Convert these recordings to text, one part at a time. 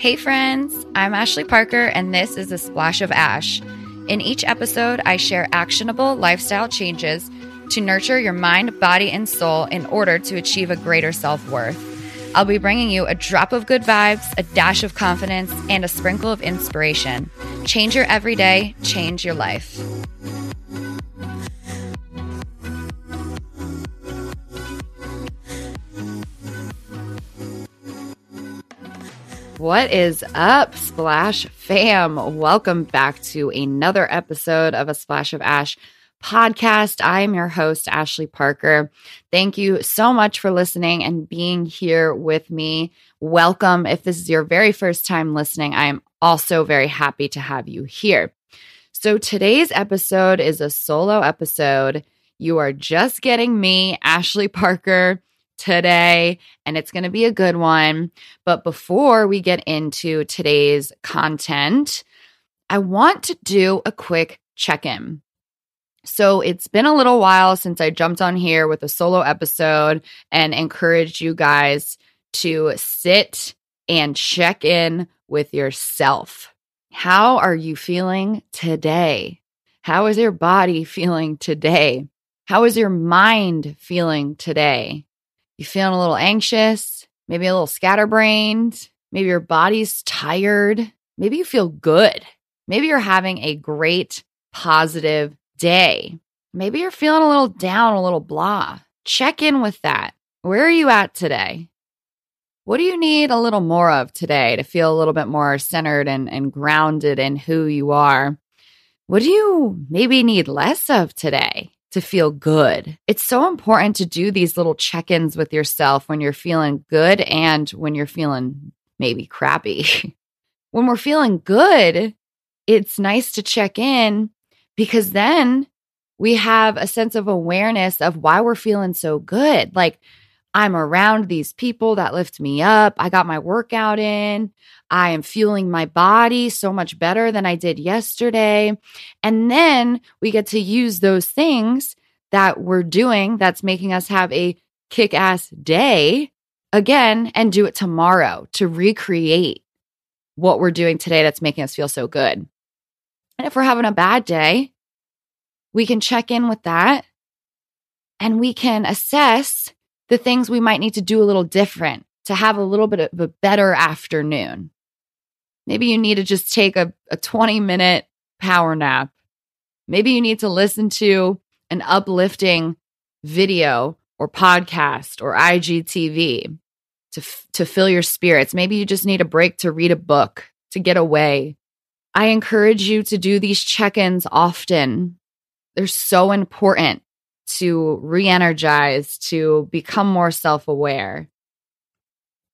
Hey, friends, I'm Ashley Parker, and this is a Splash of Ash. In each episode, I share actionable lifestyle changes to nurture your mind, body, and soul in order to achieve a greater self worth. I'll be bringing you a drop of good vibes, a dash of confidence, and a sprinkle of inspiration. Change your everyday, change your life. What is up, Splash fam? Welcome back to another episode of A Splash of Ash podcast. I am your host, Ashley Parker. Thank you so much for listening and being here with me. Welcome. If this is your very first time listening, I am also very happy to have you here. So today's episode is a solo episode. You are just getting me, Ashley Parker today, and it's going to be a good one. But before we get into today's content, I want to do a quick check in. So it's been a little while since I jumped on here with a solo episode and encouraged you guys to sit and check in with yourself. How are you feeling today? How is your body feeling today? How is your mind feeling today? You feeling a little anxious, maybe a little scatterbrained, maybe your body's tired, maybe you feel good. Maybe you're having a great positive day. Maybe you're feeling a little down, a little blah. Check in with that. Where are you at today? What do you need a little more of today to feel a little bit more centered and, and grounded in who you are? What do you maybe need less of today? To feel good. It's so important to do these little check ins with yourself when you're feeling good and when you're feeling maybe crappy. when we're feeling good, it's nice to check in because then we have a sense of awareness of why we're feeling so good. Like, I'm around these people that lift me up. I got my workout in. I am fueling my body so much better than I did yesterday. And then we get to use those things that we're doing that's making us have a kick ass day again and do it tomorrow to recreate what we're doing today that's making us feel so good. And if we're having a bad day, we can check in with that and we can assess the things we might need to do a little different to have a little bit of a better afternoon. Maybe you need to just take a, a 20 minute power nap. Maybe you need to listen to an uplifting video or podcast or IGTV to, f- to fill your spirits. Maybe you just need a break to read a book, to get away. I encourage you to do these check ins often. They're so important to re energize, to become more self aware.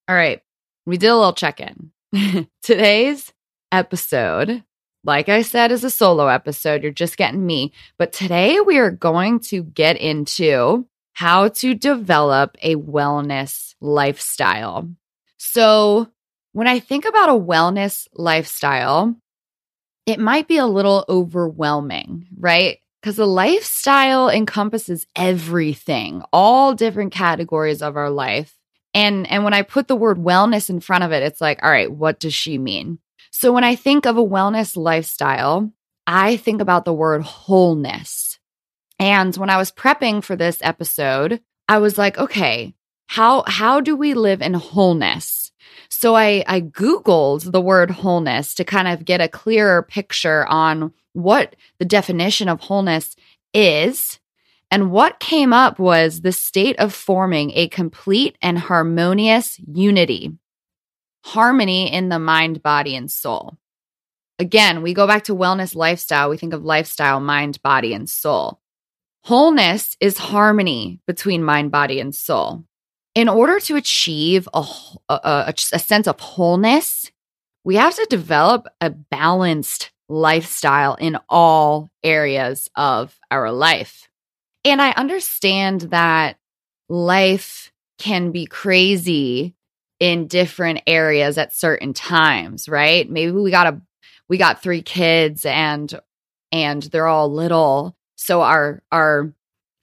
All right, we did a little check in. Today's episode, like I said, is a solo episode. You're just getting me. But today we are going to get into how to develop a wellness lifestyle. So, when I think about a wellness lifestyle, it might be a little overwhelming, right? Because the lifestyle encompasses everything, all different categories of our life. And and when I put the word wellness in front of it, it's like, all right, what does she mean? So when I think of a wellness lifestyle, I think about the word wholeness. And when I was prepping for this episode, I was like, okay, how how do we live in wholeness? So I I googled the word wholeness to kind of get a clearer picture on what the definition of wholeness is and what came up was the state of forming a complete and harmonious unity, harmony in the mind, body, and soul. Again, we go back to wellness lifestyle. We think of lifestyle, mind, body, and soul. Wholeness is harmony between mind, body, and soul. In order to achieve a, a, a, sense of wholeness, we have to develop a balanced lifestyle in all areas of our life. And I understand that life can be crazy in different areas at certain times, right? Maybe we got a we got three kids and and they're all little. So our our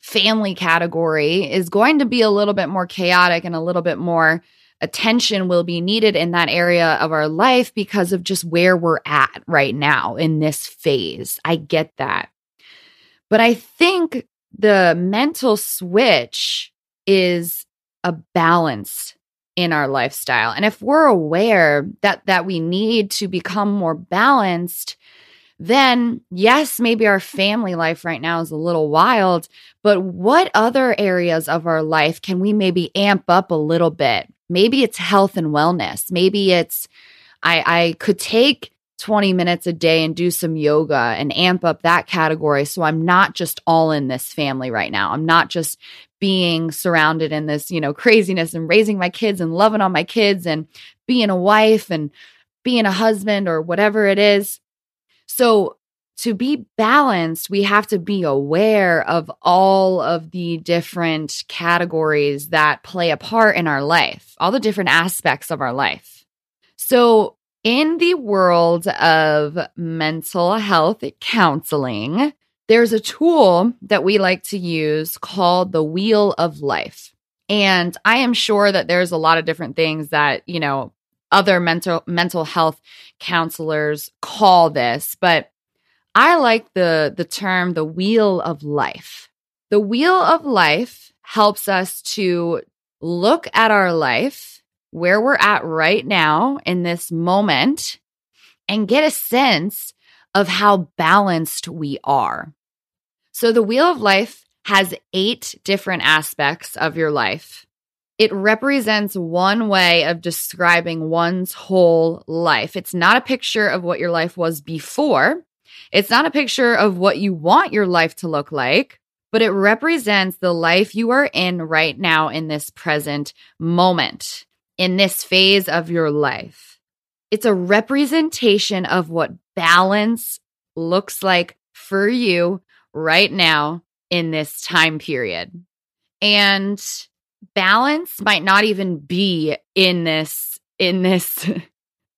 family category is going to be a little bit more chaotic and a little bit more attention will be needed in that area of our life because of just where we're at right now in this phase. I get that. But I think the mental switch is a balance in our lifestyle. And if we're aware that that we need to become more balanced, then yes, maybe our family life right now is a little wild, but what other areas of our life can we maybe amp up a little bit? Maybe it's health and wellness. Maybe it's I I could take 20 minutes a day and do some yoga and amp up that category so I'm not just all in this family right now. I'm not just being surrounded in this, you know, craziness and raising my kids and loving on my kids and being a wife and being a husband or whatever it is. So, to be balanced, we have to be aware of all of the different categories that play a part in our life, all the different aspects of our life. So, in the world of mental health counseling, there's a tool that we like to use called the Wheel of Life. And I am sure that there's a lot of different things that, you know, other mental mental health counselors call this, but I like the the term the wheel of life. The wheel of life helps us to look at our life where we're at right now in this moment and get a sense of how balanced we are. So the wheel of life has eight different aspects of your life. It represents one way of describing one's whole life. It's not a picture of what your life was before. It's not a picture of what you want your life to look like, but it represents the life you are in right now in this present moment, in this phase of your life. It's a representation of what balance looks like for you right now in this time period. And balance might not even be in this in this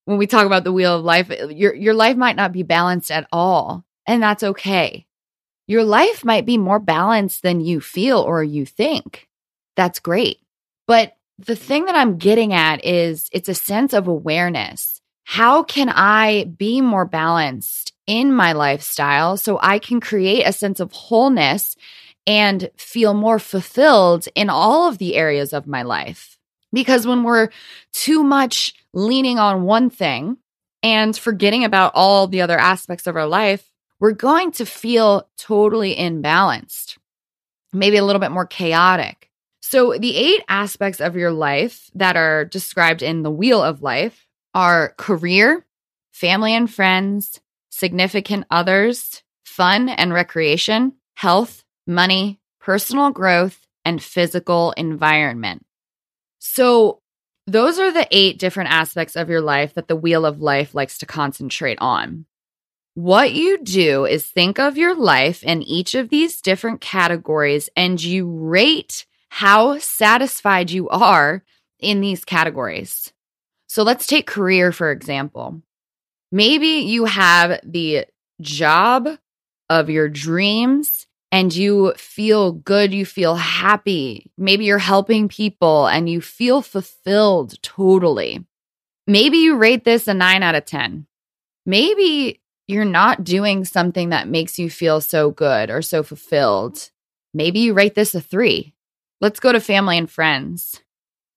when we talk about the wheel of life your your life might not be balanced at all and that's okay. Your life might be more balanced than you feel or you think. That's great. But the thing that i'm getting at is it's a sense of awareness. How can i be more balanced in my lifestyle so i can create a sense of wholeness and feel more fulfilled in all of the areas of my life. Because when we're too much leaning on one thing and forgetting about all the other aspects of our life, we're going to feel totally imbalanced, maybe a little bit more chaotic. So, the eight aspects of your life that are described in the wheel of life are career, family and friends, significant others, fun and recreation, health, money, personal growth, and physical environment. So, those are the eight different aspects of your life that the Wheel of Life likes to concentrate on. What you do is think of your life in each of these different categories and you rate how satisfied you are in these categories. So let's take career, for example. Maybe you have the job of your dreams and you feel good, you feel happy. Maybe you're helping people and you feel fulfilled totally. Maybe you rate this a nine out of 10. Maybe you're not doing something that makes you feel so good or so fulfilled. Maybe you rate this a three. Let's go to family and friends.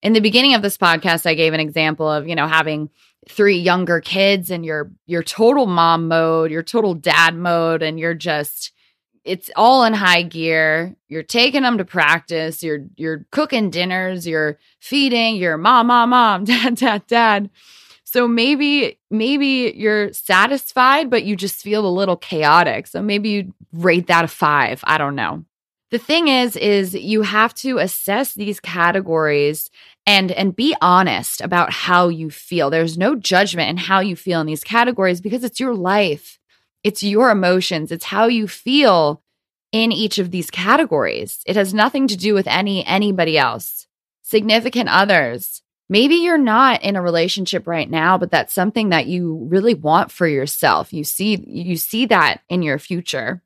In the beginning of this podcast, I gave an example of, you know, having three younger kids and your your total mom mode, your total dad mode, and you're just it's all in high gear. You're taking them to practice. You're you're cooking dinners. You're feeding. You're mom, mom, mom, dad, dad, dad. So maybe maybe you're satisfied, but you just feel a little chaotic. So maybe you rate that a five. I don't know. The thing is, is you have to assess these categories and and be honest about how you feel. There's no judgment in how you feel in these categories because it's your life. It's your emotions, it's how you feel in each of these categories. It has nothing to do with any anybody else. Significant others. Maybe you're not in a relationship right now, but that's something that you really want for yourself. You see you see that in your future.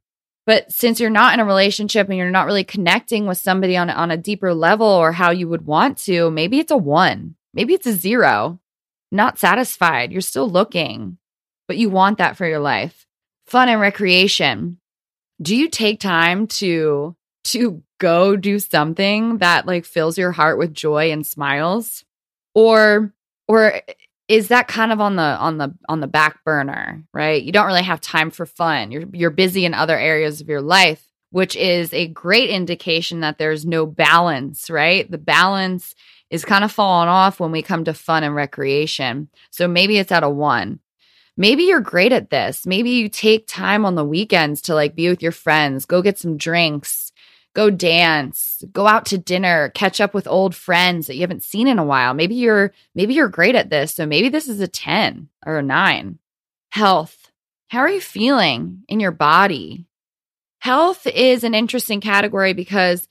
But since you're not in a relationship and you're not really connecting with somebody on on a deeper level or how you would want to, maybe it's a 1. Maybe it's a zero, not satisfied. You're still looking, but you want that for your life. Fun and recreation. Do you take time to to go do something that like fills your heart with joy and smiles? Or or is that kind of on the on the on the back burner, right? You don't really have time for fun. You're you're busy in other areas of your life, which is a great indication that there's no balance, right? The balance is kind of falling off when we come to fun and recreation. So maybe it's at a 1. Maybe you're great at this. Maybe you take time on the weekends to like be with your friends, go get some drinks, go dance, go out to dinner, catch up with old friends that you haven't seen in a while. Maybe you're maybe you're great at this. So maybe this is a 10 or a 9. Health. How are you feeling in your body? Health is an interesting category because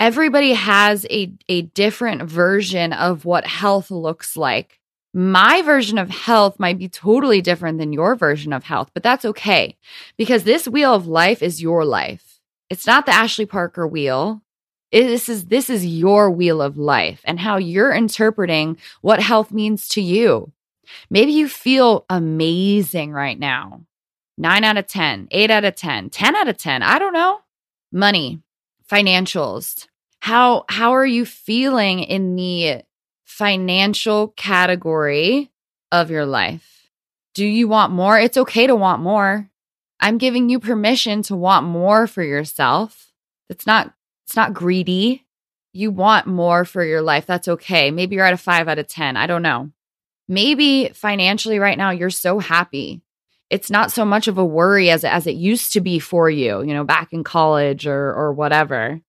everybody has a, a different version of what health looks like. My version of health might be totally different than your version of health, but that's okay because this wheel of life is your life. It's not the Ashley Parker wheel. It, this is this is your wheel of life and how you're interpreting what health means to you. Maybe you feel amazing right now. 9 out of 10, 8 out of 10, 10 out of 10, I don't know. Money, financials. How how are you feeling in the financial category of your life? Do you want more? It's okay to want more. I'm giving you permission to want more for yourself. It's not it's not greedy. You want more for your life. That's okay. Maybe you're at a 5 out of 10. I don't know. Maybe financially right now you're so happy. It's not so much of a worry as as it used to be for you, you know, back in college or or whatever.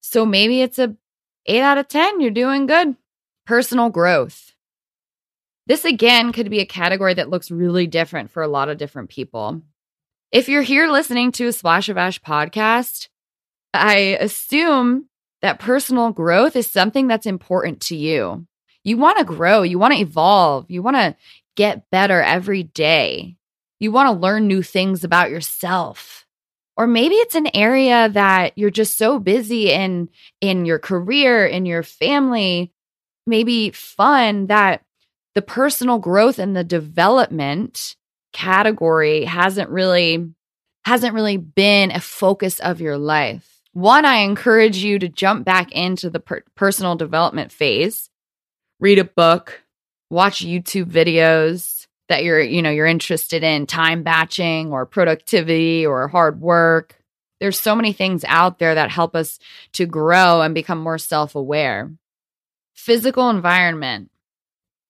So maybe it's a 8 out of 10. You're doing good. Personal growth. This again could be a category that looks really different for a lot of different people. If you're here listening to a Splash of Ash podcast, I assume that personal growth is something that's important to you. You want to grow, you want to evolve, you want to get better every day. You want to learn new things about yourself. Or maybe it's an area that you're just so busy in in your career, in your family, maybe fun that the personal growth and the development category hasn't really hasn't really been a focus of your life. One, I encourage you to jump back into the per- personal development phase. Read a book, watch YouTube videos that you're, you know, you're interested in, time batching or productivity or hard work. There's so many things out there that help us to grow and become more self-aware. Physical environment.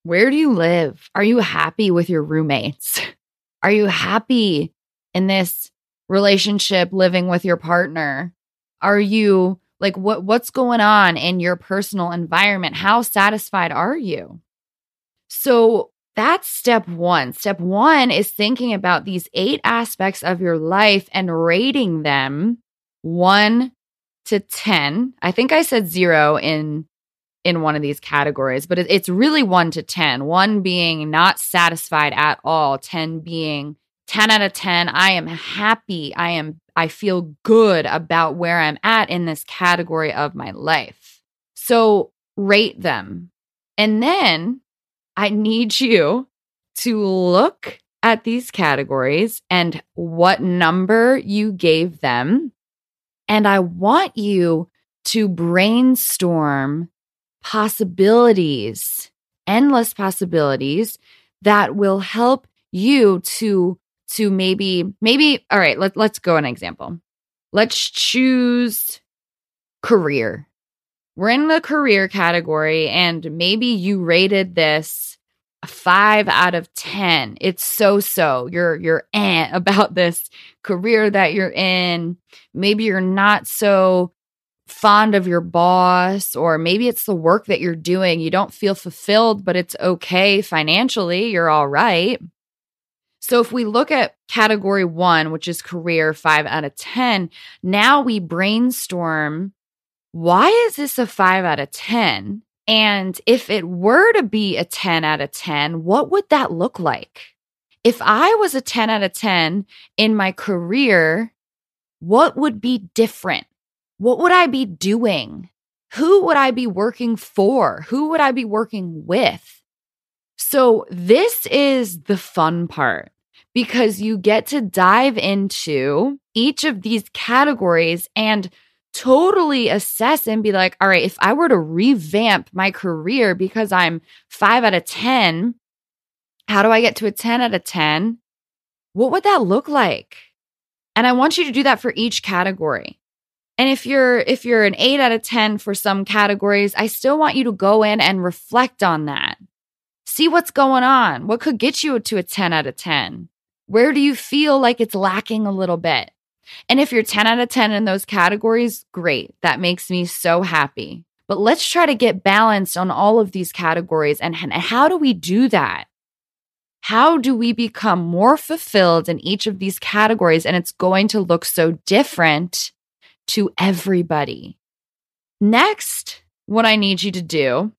Where do you live? Are you happy with your roommates? Are you happy in this relationship living with your partner? Are you like what what's going on in your personal environment? How satisfied are you? So that's step 1. Step 1 is thinking about these 8 aspects of your life and rating them 1 to 10. I think I said 0 in in one of these categories, but it's really 1 to 10. 1 being not satisfied at all, 10 being 10 out of 10. I am happy. I am I feel good about where I'm at in this category of my life. So rate them. And then I need you to look at these categories and what number you gave them. And I want you to brainstorm possibilities, endless possibilities that will help you to to maybe maybe all right let, let's go an example. Let's choose career. We're in the career category and maybe you rated this a five out of ten. It's so so. You're you're eh about this career that you're in. Maybe you're not so fond of your boss, or maybe it's the work that you're doing. You don't feel fulfilled, but it's okay financially. You're all right. So if we look at category one, which is career five out of 10, now we brainstorm why is this a five out of 10? And if it were to be a 10 out of 10, what would that look like? If I was a 10 out of 10 in my career, what would be different? What would I be doing? Who would I be working for? Who would I be working with? So, this is the fun part because you get to dive into each of these categories and totally assess and be like, all right, if I were to revamp my career because I'm five out of 10, how do I get to a 10 out of 10? What would that look like? And I want you to do that for each category. And if you're if you're an 8 out of 10 for some categories, I still want you to go in and reflect on that. See what's going on. What could get you to a 10 out of 10? Where do you feel like it's lacking a little bit? And if you're 10 out of 10 in those categories, great. That makes me so happy. But let's try to get balanced on all of these categories. And, how do we do that? How do we become more fulfilled in each of these categories? And it's going to look so different to everybody. Next, what I need you to do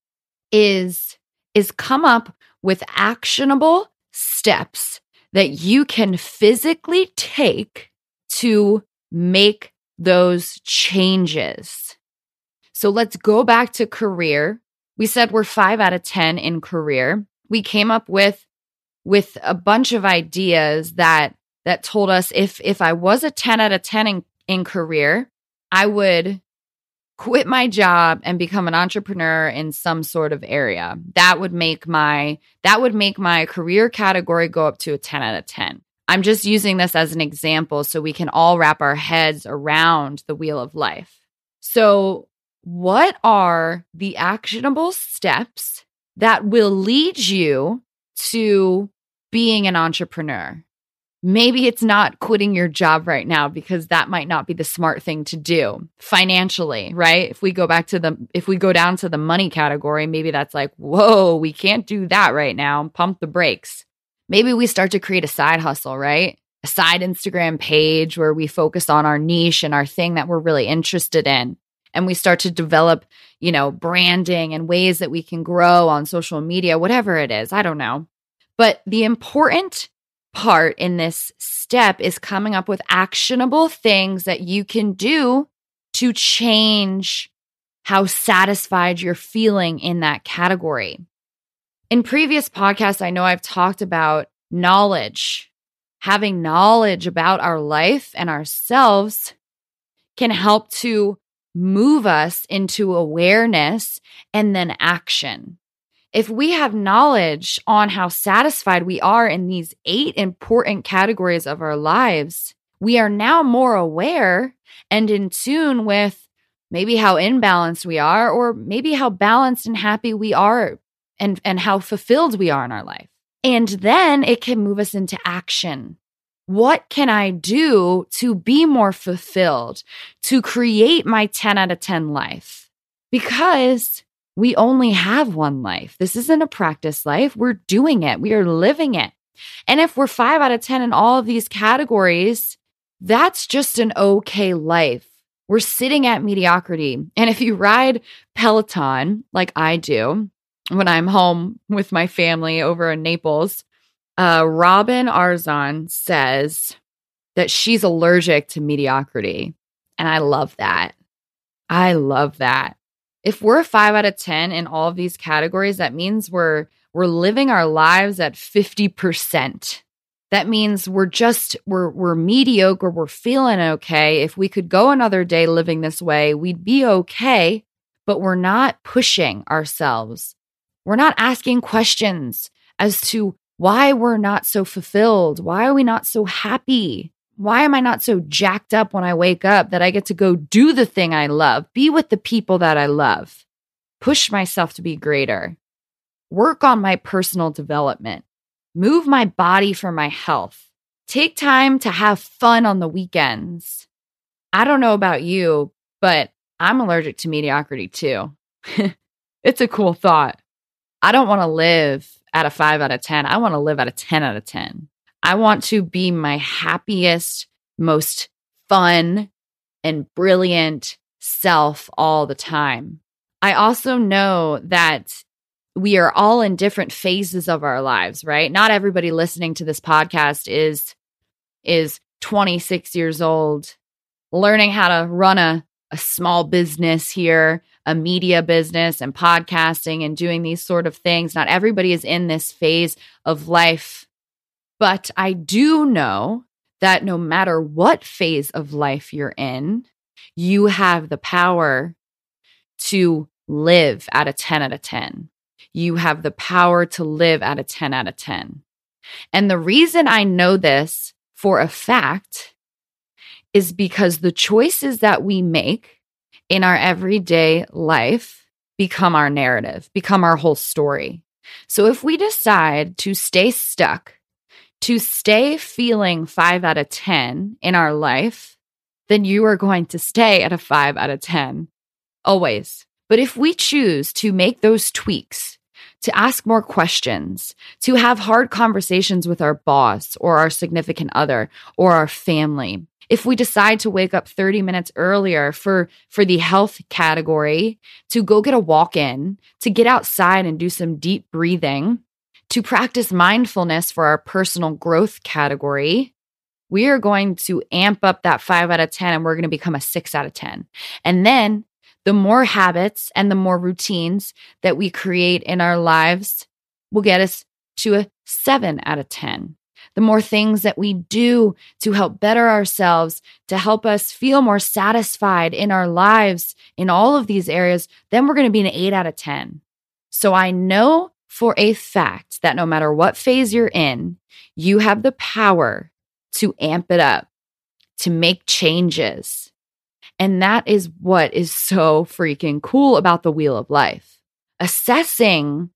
is, is come up with actionable steps that you can physically take to make those changes. So let's go back to career. We said we're 5 out of 10 in career. We came up with with a bunch of ideas that that told us if if I was a 10 out of 10 in, in career, I would quit my job and become an entrepreneur in some sort of area. That would make my that would make my career category go up to a 10 out of 10. I'm just using this as an example so we can all wrap our heads around the wheel of life. So, what are the actionable steps that will lead you to being an entrepreneur? Maybe it's not quitting your job right now because that might not be the smart thing to do financially, right? If we go back to the, if we go down to the money category, maybe that's like, whoa, we can't do that right now. Pump the brakes maybe we start to create a side hustle, right? A side Instagram page where we focus on our niche and our thing that we're really interested in. And we start to develop, you know, branding and ways that we can grow on social media, whatever it is. I don't know. But the important part in this step is coming up with actionable things that you can do to change how satisfied you're feeling in that category. In previous podcasts, I know I've talked about knowledge. Having knowledge about our life and ourselves can help to move us into awareness and then action. If we have knowledge on how satisfied we are in these eight important categories of our lives, we are now more aware and in tune with maybe how imbalanced we are, or maybe how balanced and happy we are and, and how fulfilled we are in our life. And then it can move us into action. What can I do to be more fulfilled, to create my 10 out of 10 life? Because we only have one life. This isn't a practice life. We're doing it, we are living it. And if we're five out of 10 in all of these categories, that's just an okay life. We're sitting at mediocrity. And if you ride Peloton like I do, when I'm home with my family over in Naples, uh, Robin Arzon says that she's allergic to mediocrity. And I love that. I love that. If we're a five out of 10 in all of these categories, that means we're we're living our lives at 50%. That means we're just we're we're mediocre, we're feeling okay. If we could go another day living this way, we'd be okay, but we're not pushing ourselves. We're not asking questions as to why we're not so fulfilled. Why are we not so happy? Why am I not so jacked up when I wake up that I get to go do the thing I love, be with the people that I love, push myself to be greater, work on my personal development, move my body for my health, take time to have fun on the weekends? I don't know about you, but I'm allergic to mediocrity too. it's a cool thought. I don't want to live at a five out of 10. I want to live at a 10 out of 10. I want to be my happiest, most fun, and brilliant self all the time. I also know that we are all in different phases of our lives, right? Not everybody listening to this podcast is is 26 years old learning how to run a a small business here a media business and podcasting and doing these sort of things. Not everybody is in this phase of life. But I do know that no matter what phase of life you're in, you have the power to live at a 10 out of 10. You have the power to live at a 10 out of 10. And the reason I know this for a fact is because the choices that we make in our everyday life become our narrative, become our whole story. So if we decide to stay stuck, to stay feeling five out of 10 in our life, then you are going to stay at a five out of 10 always. But if we choose to make those tweaks, to ask more questions, to have hard conversations with our boss or our significant other or our family, if we decide to wake up 30 minutes earlier for for the health category to go get a walk in to get outside and do some deep breathing to practice mindfulness for our personal growth category we are going to amp up that 5 out of 10 and we're going to become a 6 out of 10 and then the more habits and the more routines that we create in our lives will get us to a 7 out of 10 the more things that we do to help better ourselves, to help us feel more satisfied in our lives in all of these areas, then we're going to be an eight out of 10. So I know for a fact that no matter what phase you're in, you have the power to amp it up, to make changes. And that is what is so freaking cool about the wheel of life. Assessing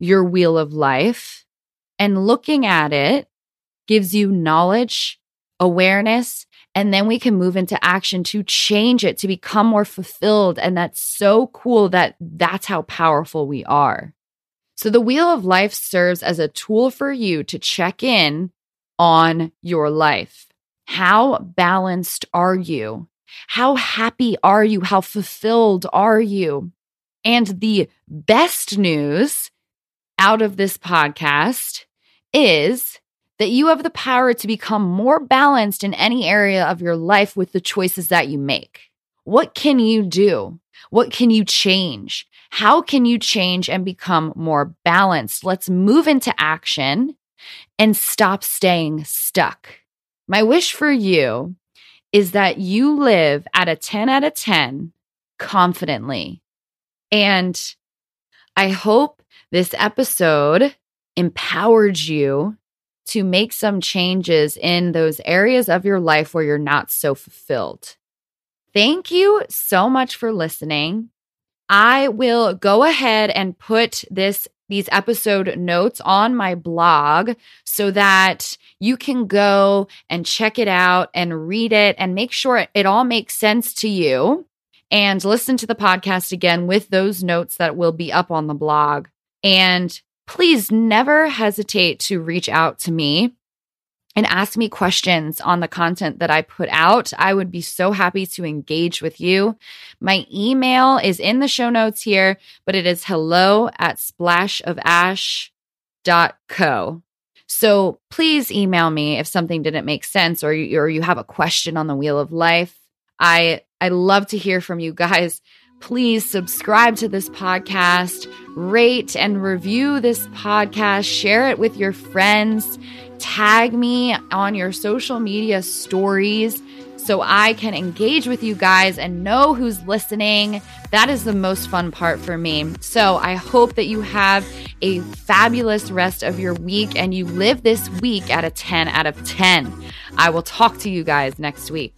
your wheel of life and looking at it gives you knowledge, awareness, and then we can move into action to change it to become more fulfilled. And that's so cool that that's how powerful we are. So, the wheel of life serves as a tool for you to check in on your life. How balanced are you? How happy are you? How fulfilled are you? And the best news out of this podcast is that you have the power to become more balanced in any area of your life with the choices that you make. What can you do? What can you change? How can you change and become more balanced? Let's move into action and stop staying stuck. My wish for you is that you live at a 10 out of 10 confidently. And I hope this episode empowered you to make some changes in those areas of your life where you're not so fulfilled. Thank you so much for listening. I will go ahead and put this these episode notes on my blog so that you can go and check it out and read it and make sure it all makes sense to you and listen to the podcast again with those notes that will be up on the blog. And please never hesitate to reach out to me and ask me questions on the content that I put out. I would be so happy to engage with you. My email is in the show notes here, but it is hello at splashofAsh.co. So please email me if something didn't make sense or you, or you have a question on the wheel of life. I I love to hear from you guys please subscribe to this podcast, rate and review this podcast, share it with your friends, tag me on your social media stories so I can engage with you guys and know who's listening. That is the most fun part for me. So I hope that you have a fabulous rest of your week and you live this week at a 10 out of 10. I will talk to you guys next week.